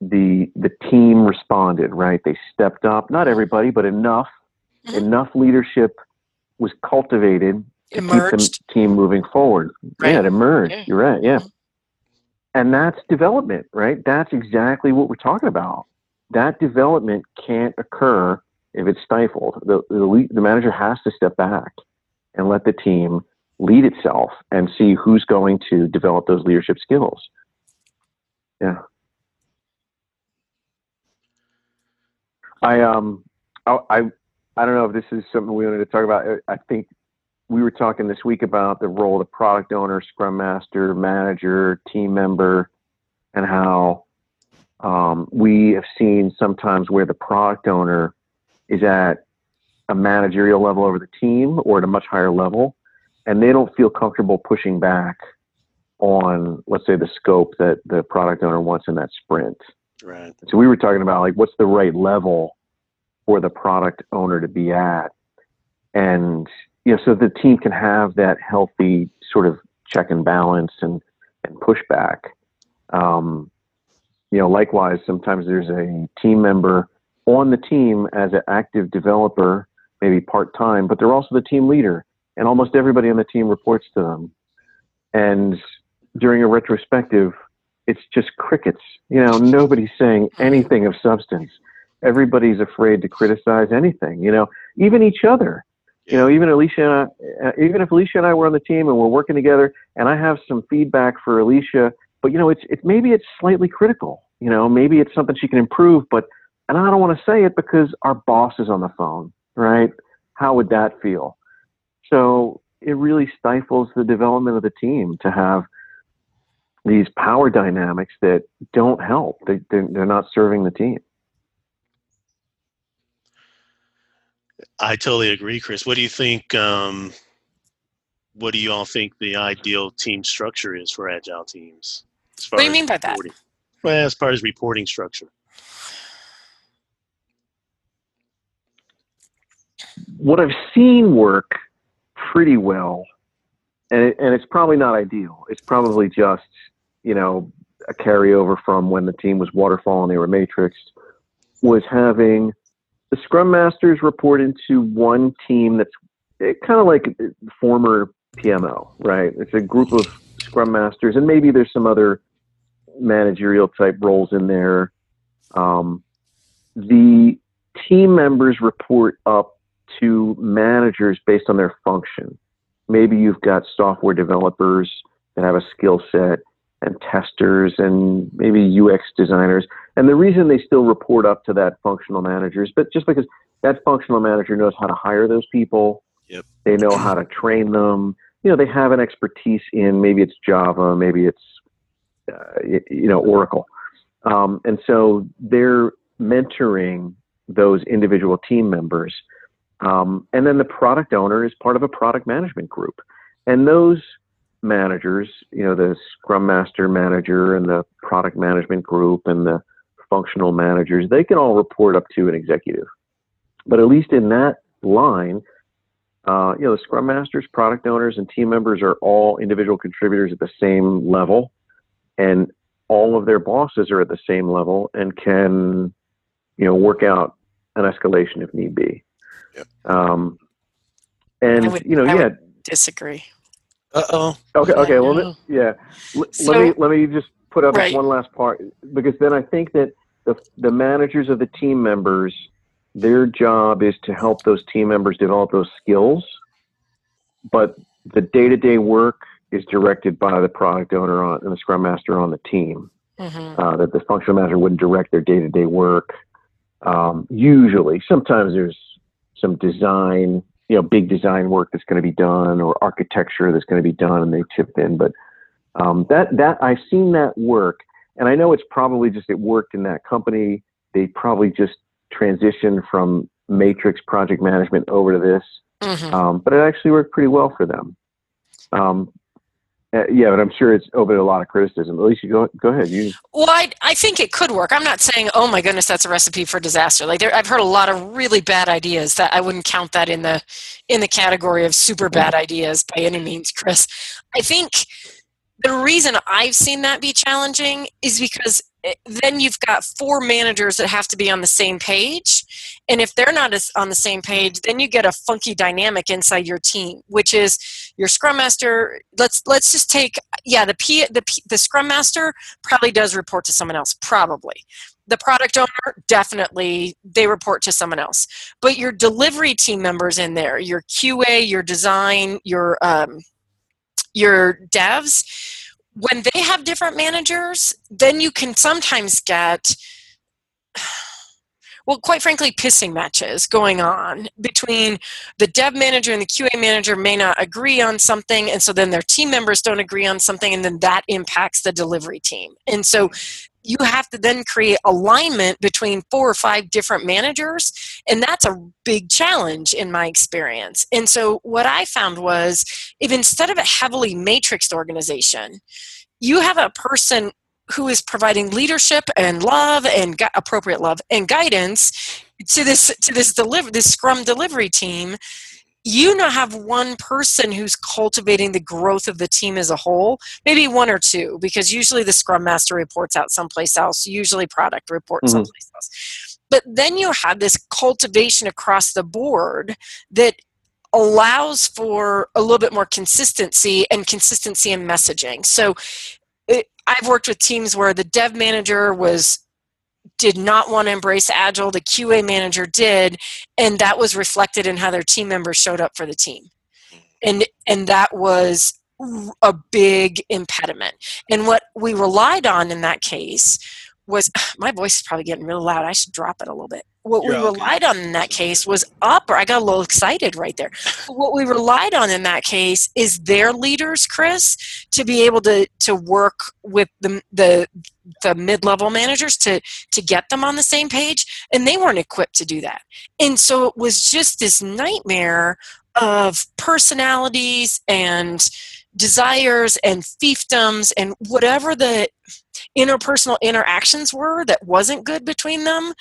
[SPEAKER 3] the the team responded, right? They stepped up. Not everybody, but enough.
[SPEAKER 2] Mhm.
[SPEAKER 3] Enough leadership was cultivated to
[SPEAKER 2] Emerged.
[SPEAKER 3] keep the team moving forward.
[SPEAKER 2] Right.
[SPEAKER 3] Yeah, it emerged.
[SPEAKER 2] Yeah.
[SPEAKER 3] You're right. Yeah.
[SPEAKER 2] Mhm.
[SPEAKER 3] And that's development, right? That's exactly what we're talking about. That development can't occur if it's stifled. The, the, le- the manager has to step back and let the team lead itself and see who's going to develop those leadership skills. Yeah. I um I I, don't know if this is something we wanted to talk about. I think we were talking this week about the role of the product owner, scrum master, manager, team member, and how um, we have seen sometimes where the product owner is at a managerial level over the team or at a much higher level, and they don't feel comfortable pushing back on, let's say, the scope that the product owner wants in that sprint.
[SPEAKER 1] Right.
[SPEAKER 3] So we were talking about like what's the right level for the product owner to be at, and you know, so the team can have that healthy sort of check and balance and and pushback. Um, you know, likewise, sometimes there's a team member on the team as an active developer, maybe part time, but they're also the team leader, and almost everybody on the team reports to them. And during a retrospective, it's just crickets. You know, nobody's saying anything of substance. Everybody's afraid to criticize anything. You know, even each other. You know, even Alicia, and I, uh, even if Alicia and I were on the team and we're working together, and I have some feedback for Alicia, but you know, it's it's maybe it's slightly critical. You know, maybe it's something she can improve, but and I don't want to say it because our boss is on the phone, right? How would that feel? So it really stifles the development of the team to have these power dynamics that don't help. They, they're, they're not serving the team.
[SPEAKER 1] I totally agree, Chris. What do you think? Um, what do you all think the ideal team structure is for agile teams? As far
[SPEAKER 2] What do you mean by that?
[SPEAKER 1] Well, as far as reporting structure.
[SPEAKER 3] What I've seen work pretty well, and, it, and it's probably not ideal. It's probably just, you know, a carryover from when the team was waterfall and they were matrixed, was having the scrum masters report into one team that's kind of like former PMO, right? It's a group of scrum masters, and maybe there's some other managerial type roles in there. Um, the team members report up to managers based on their function. Maybe you've got software developers that have a skill set and testers and maybe UX designers. And the reason they still report up to that functional manager is but just because that functional manager knows how to hire those people.
[SPEAKER 1] Yep.
[SPEAKER 3] They know how to train them. You know, they have an expertise in maybe it's Java, maybe it's uh, you know Oracle, um, and so they're mentoring those individual team members. Um, and then the product owner is part of a product management group, and those managers, you know, the Scrum Master manager and the product management group and the functional managers, they can all report up to an executive. But at least in that line, uh, you know, the Scrum Masters, product owners, and team members are all individual contributors at the same level, and all of their bosses are at the same level and can, you know, work out an escalation if need be.
[SPEAKER 1] Yep.
[SPEAKER 3] Um, and
[SPEAKER 2] would-
[SPEAKER 3] you know,
[SPEAKER 2] I
[SPEAKER 3] yeah,
[SPEAKER 2] disagree.
[SPEAKER 1] Uh oh.
[SPEAKER 3] Okay. Okay. Well,
[SPEAKER 2] no.
[SPEAKER 3] let- yeah. L-
[SPEAKER 2] So-
[SPEAKER 3] let me let me just put up
[SPEAKER 2] Right.
[SPEAKER 3] one last part because then I think that the the managers of the team members, their job is to help those team members develop those skills, but the day to day work is directed by the product owner on and the scrum master on the team.
[SPEAKER 2] hmm
[SPEAKER 3] Uh, that the functional manager wouldn't direct their day to day work. Um, usually, sometimes there's some design, you know, big design work that's going to be done or architecture that's going to be done, and they chip in. But Um, that that I've seen that work, and I know it's probably just it worked in that company. They probably just transitioned from matrix project management over to this,
[SPEAKER 2] Mhm.
[SPEAKER 3] um, but it actually worked pretty well for them. Um, uh, yeah, but I'm sure it's open to a lot of criticism. Alicia, go go ahead. You
[SPEAKER 2] Well, I, I think it could work. I'm not saying, oh my goodness, that's a recipe for disaster. Like there, I've heard a lot of really bad ideas that I wouldn't count that in the in the category of super bad ideas by any means, Chris. I think the reason I've seen that be challenging is because then you've got four managers that have to be on the same page, and if they're not on the same page, then you get a funky dynamic inside your team, which is your scrum master. Let's let's just take yeah the P, the the scrum master probably does report to someone else probably the product owner definitely they report to someone else but your delivery team members in there your qa your design your um, your devs when they have different managers then you can sometimes get [SIGHS] well quite frankly pissing matches going on between the dev manager and the qa manager may not agree on something and so then their team members don't agree on something and then that impacts the delivery team. And so you have to then create alignment between four or five different managers and that's a big challenge in my experience. And so what i found was if instead of a heavily matrixed organization you have a person who is providing leadership and love and gu- appropriate love and guidance to this to this deliver this scrum delivery team you now have one person who's cultivating the growth of the team as a whole maybe one or two because usually the scrum master reports out someplace else usually product reports
[SPEAKER 3] Mhm.
[SPEAKER 2] someplace else but then you have this cultivation across the board that allows for a little bit more consistency and consistency in messaging so it, i've worked with teams where the dev manager was did not want to embrace agile the qa manager did and that was reflected in how their team members showed up for the team. Mm-hmm. And and that was a big impediment. And what we relied on in that case was [SIGHS] my voice is probably getting real loud. I should drop it a little bit. What
[SPEAKER 1] You're
[SPEAKER 2] we
[SPEAKER 1] okay.
[SPEAKER 2] relied on in that case was upper i got a little excited right there. What we relied on in that case is their leaders chris to be able to to work with the the the mid-level managers to to get them on the same page and they weren't equipped to do that. And so it was just this nightmare of personalities and desires and fiefdoms and whatever the interpersonal interactions were that wasn't good between them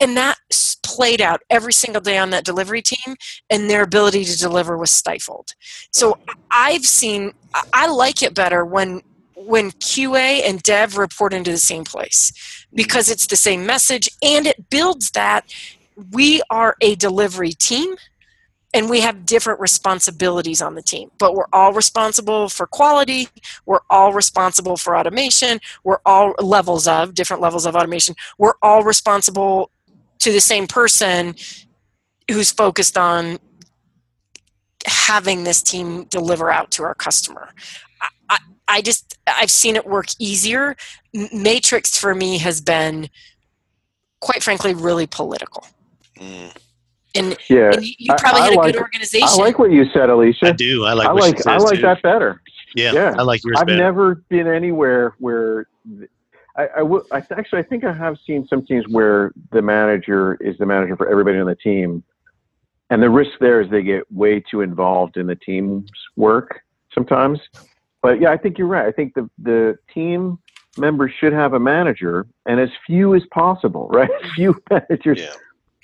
[SPEAKER 2] and that played out every single day on that delivery team and their ability to deliver was stifled. So i've seen I- i like it better when when qa and dev report into the same place because it's the same message and it builds that we are a delivery team and we have different responsibilities on the team but we're all responsible for quality. We're all responsible for automation. We're all levels of different levels of automation. We're all responsible to the same person who's focused on having this team deliver out to our customer I, I, I just i've seen it work easier matrix for me has been quite frankly really political
[SPEAKER 1] Mm.
[SPEAKER 2] and,
[SPEAKER 3] yeah.
[SPEAKER 2] and you, you
[SPEAKER 3] I-
[SPEAKER 2] probably
[SPEAKER 3] I
[SPEAKER 2] had a
[SPEAKER 3] like-
[SPEAKER 2] good organization
[SPEAKER 3] I like what you said, Alicia.
[SPEAKER 1] I do. I like
[SPEAKER 3] I
[SPEAKER 1] what she
[SPEAKER 3] like I like
[SPEAKER 1] too.
[SPEAKER 3] that better.
[SPEAKER 1] Yeah,
[SPEAKER 3] Yeah.
[SPEAKER 1] I like yours
[SPEAKER 3] I've
[SPEAKER 1] better.
[SPEAKER 3] never been anywhere where th- I, I, w- I th- actually I think I have seen some teams where the manager is the manager for everybody on the team, and the risk there is they get way too involved in the team's work sometimes. But yeah, I think you're right. I think the the team members should have a manager, and as few as possible, [LAUGHS] right? few managers
[SPEAKER 1] yeah.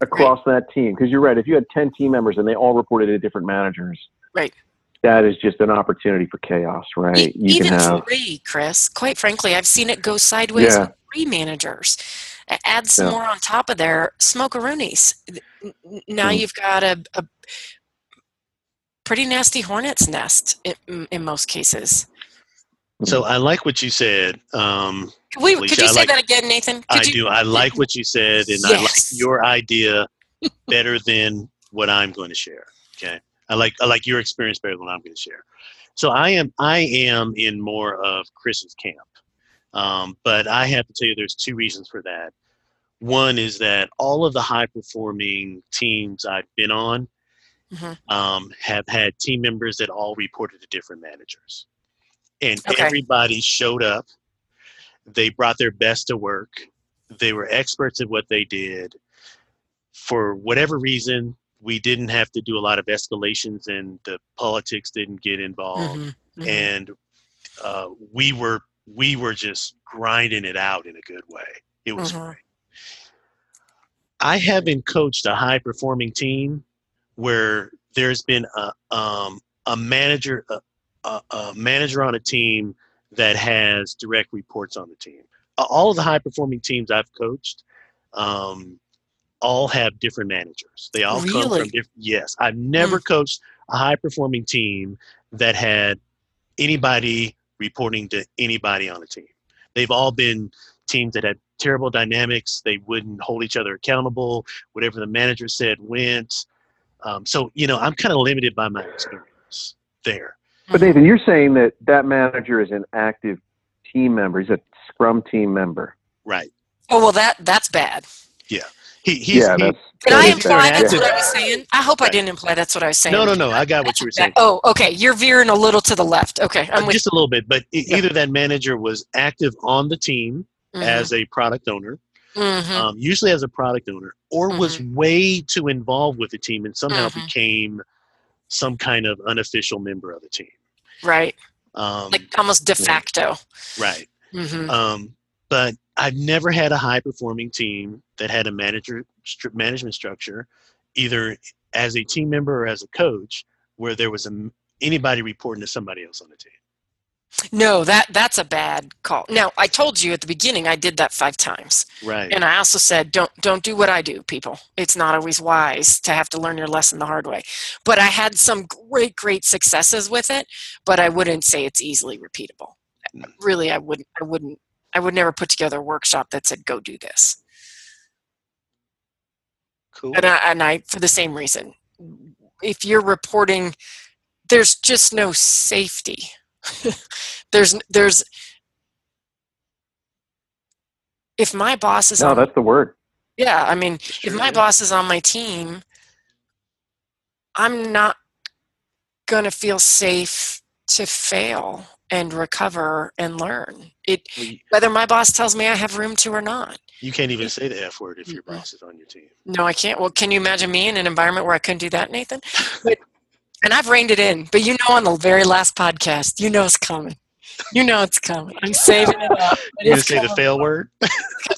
[SPEAKER 3] across that team, because you're right. If you had ten team members and they all reported to different managers,
[SPEAKER 2] Right.
[SPEAKER 3] that is just an opportunity for chaos, right?
[SPEAKER 2] E-
[SPEAKER 3] you
[SPEAKER 2] even
[SPEAKER 3] can have
[SPEAKER 2] three, Chris. Quite frankly, I've seen it go sideways
[SPEAKER 3] Yeah.
[SPEAKER 2] with three managers. Add some
[SPEAKER 3] Yeah.
[SPEAKER 2] more on top of there, smokeroonies. Now
[SPEAKER 3] Mm.
[SPEAKER 2] you've got a, a pretty nasty hornet's nest in, in most cases.
[SPEAKER 1] So I like what you said. Um,
[SPEAKER 2] Could, we,
[SPEAKER 1] Alicia,
[SPEAKER 2] could you say
[SPEAKER 1] like-
[SPEAKER 2] that again, Nathan? Could
[SPEAKER 1] I
[SPEAKER 2] you,
[SPEAKER 1] do. I like what you said, and I like your idea [LAUGHS] better than what I'm going to share. Okay, I like I like your experience better than what I'm going to share. So I am I am in more of Chris's camp, um, but I have to tell you, there's two reasons for that. One is that all of the high performing teams I've been on
[SPEAKER 2] Mhm.
[SPEAKER 1] um, have had team members that all reported to different managers. and
[SPEAKER 2] Okay.
[SPEAKER 1] everybody showed up. They brought their best to work. They were experts at what they did. For whatever reason, we didn't have to do a lot of escalations, and the politics didn't get involved.
[SPEAKER 2] Mhm, mhm.
[SPEAKER 1] And uh, we were we were just grinding it out in a good way. It was
[SPEAKER 2] Mhm.
[SPEAKER 1] great. I haven't coached a high performing team where there's been a um, a manager a, a, a manager on a team that has direct reports on the team. All of the high performing teams I've coached um, all have different managers. They all come from different. Yes, I've never coached a high performing team that had anybody reporting to anybody on a team. They've all been teams that had terrible dynamics. They wouldn't hold each other accountable. Whatever the manager said went. Um, so you know, I'm kind of limited by my experience there.
[SPEAKER 3] But Nathan, you're saying that that manager is an active team member. He's a Scrum team member.
[SPEAKER 1] Right.
[SPEAKER 2] Oh well, that that's bad.
[SPEAKER 1] He, he's,
[SPEAKER 3] yeah,
[SPEAKER 1] he-
[SPEAKER 3] that's.
[SPEAKER 2] Did I imply that's what I was saying? I hope I didn't imply that's what I was saying.
[SPEAKER 1] no, no, no. I got what you were saying.
[SPEAKER 2] Oh, okay. You're veering a little to the left. Okay, I'm
[SPEAKER 1] Uh,
[SPEAKER 2] with
[SPEAKER 1] just a little bit, but
[SPEAKER 2] Yeah.
[SPEAKER 1] either that manager was active on the team
[SPEAKER 2] you.
[SPEAKER 1] as a product owner,
[SPEAKER 2] Mhm,
[SPEAKER 1] um, usually as a product owner, or was
[SPEAKER 2] Mm-hmm.
[SPEAKER 1] way too involved with the team and somehow
[SPEAKER 2] Mhm.
[SPEAKER 1] became some kind of unofficial member of the team.
[SPEAKER 2] right,
[SPEAKER 1] Um,
[SPEAKER 2] like almost de facto.
[SPEAKER 1] right.
[SPEAKER 2] hmm
[SPEAKER 1] Um, but I've never had a high performing team that had a manager stru- management structure, either as a team member or as a coach, where there was a, anybody reporting to somebody else on the team.
[SPEAKER 2] No, that that's a bad call. Now, I told you at the beginning I did that five times,
[SPEAKER 1] Right.
[SPEAKER 2] and I also said don't don't do what I do, people. It's not always wise to have to learn your lesson the hard way. But I had some great great successes with it, but I wouldn't say it's easily repeatable.
[SPEAKER 1] Mm.
[SPEAKER 2] Really, I wouldn't. I wouldn't. I would never put together a workshop that said go do this.
[SPEAKER 1] cool.
[SPEAKER 2] and I, and I for the same reason if you're reporting there's just no safety [LAUGHS] there's there's if my boss is
[SPEAKER 3] No,
[SPEAKER 2] on
[SPEAKER 3] that's the word.
[SPEAKER 2] yeah i mean if
[SPEAKER 1] true,
[SPEAKER 2] my boss is on my team i'm not going to feel safe to fail and recover and learn it whether my boss tells me i have room to or not
[SPEAKER 1] You can't even say the F word if your boss is on your team.
[SPEAKER 2] No, I can't. Well, can you imagine me in an environment where I couldn't do that, Nathan? But, and I've reined it in. But you know, on the very last podcast, you know it's coming. You know it's coming. I'm saving it up. [LAUGHS]
[SPEAKER 1] You gonna say the fail word? [LAUGHS]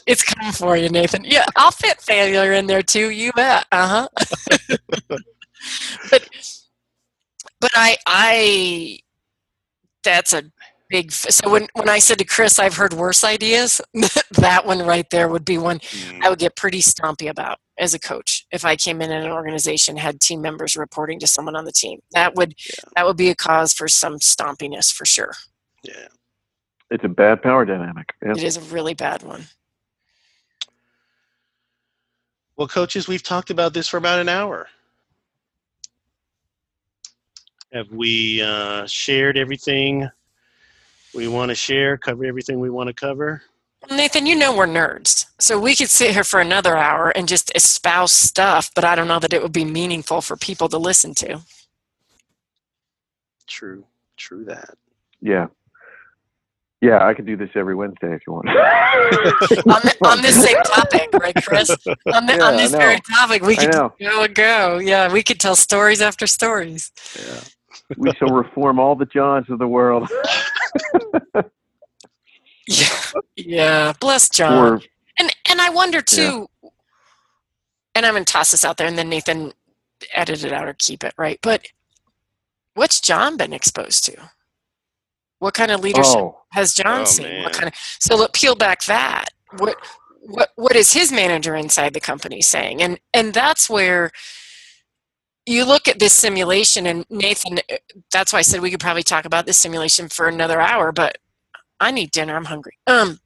[SPEAKER 2] It's coming for you, Nathan. Yeah, I'll fit failure in there too. You bet. Uh huh. [LAUGHS] but but I I that's a big. So when when I said to Chris, I've heard worse ideas. [LAUGHS] that one right there would be one
[SPEAKER 1] Mm,
[SPEAKER 2] I would get pretty stompy about as a coach if I came in and an organization had team members reporting to someone on the team. That would that would be a cause for some stompiness for sure.
[SPEAKER 1] yeah.
[SPEAKER 3] It's a bad power dynamic. Yeah.
[SPEAKER 2] It is a really bad one.
[SPEAKER 1] Well, coaches, we've talked about this for about an hour. Have we uh, shared everything we want to share? Cover everything we want to cover?
[SPEAKER 2] Nathan, you know we're nerds, so we could sit here for another hour and just espouse stuff, but I don't know that it would be meaningful for people to listen to.
[SPEAKER 1] True. True that.
[SPEAKER 3] Yeah. Yeah, I could do this every Wednesday if you want. [LAUGHS]
[SPEAKER 2] on, the, on this same topic, right, Chris? On, the,
[SPEAKER 3] Yeah,
[SPEAKER 2] on this very topic, we could
[SPEAKER 3] know.
[SPEAKER 2] go and go. Yeah, we could tell stories after stories.
[SPEAKER 1] Yeah. [LAUGHS]
[SPEAKER 3] we shall reform all the Johns of the world. [LAUGHS]
[SPEAKER 2] Yeah, yeah. Bless John.
[SPEAKER 3] Or
[SPEAKER 2] And and I wonder too. And I'm gonna toss this out there, and then Nathan edit it out or keep it right. But what's John been exposed to? What kind of leadership
[SPEAKER 3] oh,
[SPEAKER 2] has John
[SPEAKER 1] Oh,
[SPEAKER 2] seen?
[SPEAKER 1] man.
[SPEAKER 2] What kind of so look peel back that. What what what is his manager inside the company saying? And and that's where you look at this simulation and Nathan uh, that's why I said we could probably talk about this simulation for another hour, but I need dinner, I'm hungry. Um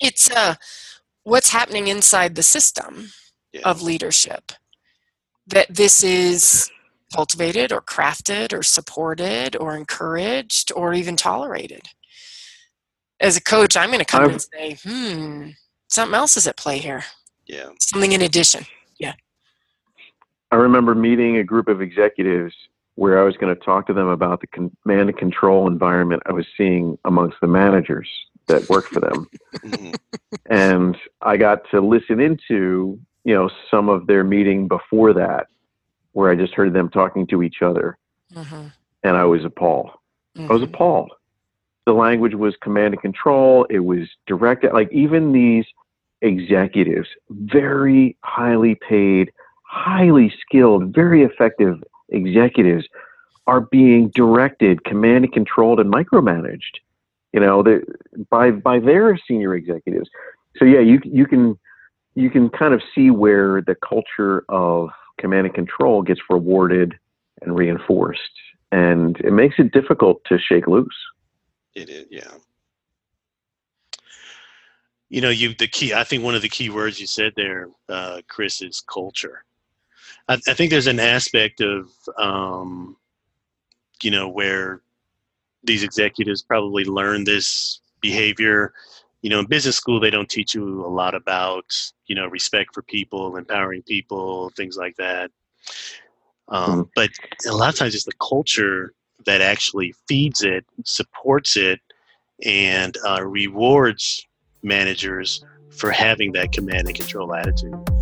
[SPEAKER 2] it's uh what's happening inside the system
[SPEAKER 1] Yeah.
[SPEAKER 2] of leadership that this is cultivated or crafted or supported or encouraged or even tolerated. As a coach, I'm going to come in and say, hmm, something else is at play here.
[SPEAKER 1] Yeah.
[SPEAKER 2] Something in addition.
[SPEAKER 3] I remember meeting a group of executives where I was going to talk to them about the command and control environment I was seeing amongst the managers that worked for them.
[SPEAKER 1] Mhm.
[SPEAKER 3] and I got to listen into, you know, some of their meeting before that, where I just heard them talking to each other,
[SPEAKER 2] Mhm.
[SPEAKER 3] and I was appalled. I was
[SPEAKER 2] Mhm.
[SPEAKER 3] appalled. The language was command and control. It was directed. Like even these executives, very highly paid, highly skilled, very effective executives, are being directed, command and controlled, and micromanaged. You know, by by their senior executives. So yeah, you you can you can kind of see where the culture of command and control gets rewarded and reinforced, and it makes it difficult to shake loose.
[SPEAKER 1] It is, yeah. You know, you the key. I think one of the key words you said there, uh, Chris, is culture. I, I think there's an aspect of, um, you know, where these executives probably learn this behavior. You know, in business school, they don't teach you a lot about, you know, respect for people, empowering people, things like that. Um, But a lot of times, it's the culture that actually feeds it, supports it, and uh, rewards managers for having that command and control attitude.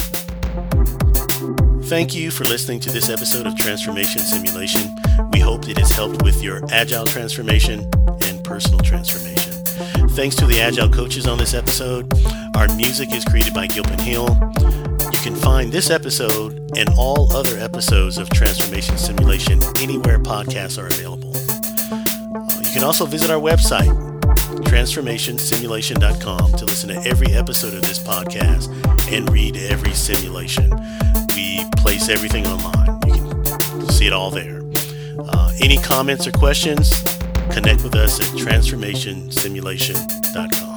[SPEAKER 1] Thank you for listening to this episode of Transformation Simulation. We hope it has helped with your agile transformation and personal transformation. Thanks to the agile coaches on this episode. Our music is created by Gilpin Hill. You can find this episode and all other episodes of Transformation Simulation anywhere podcasts are available. Uh, You can also visit our website, transformationsimulation.com, to listen to every episode of this podcast and read every simulation. We place everything online. You can see it all there. Uh, any comments or questions, connect with us at transformationsimulation.com.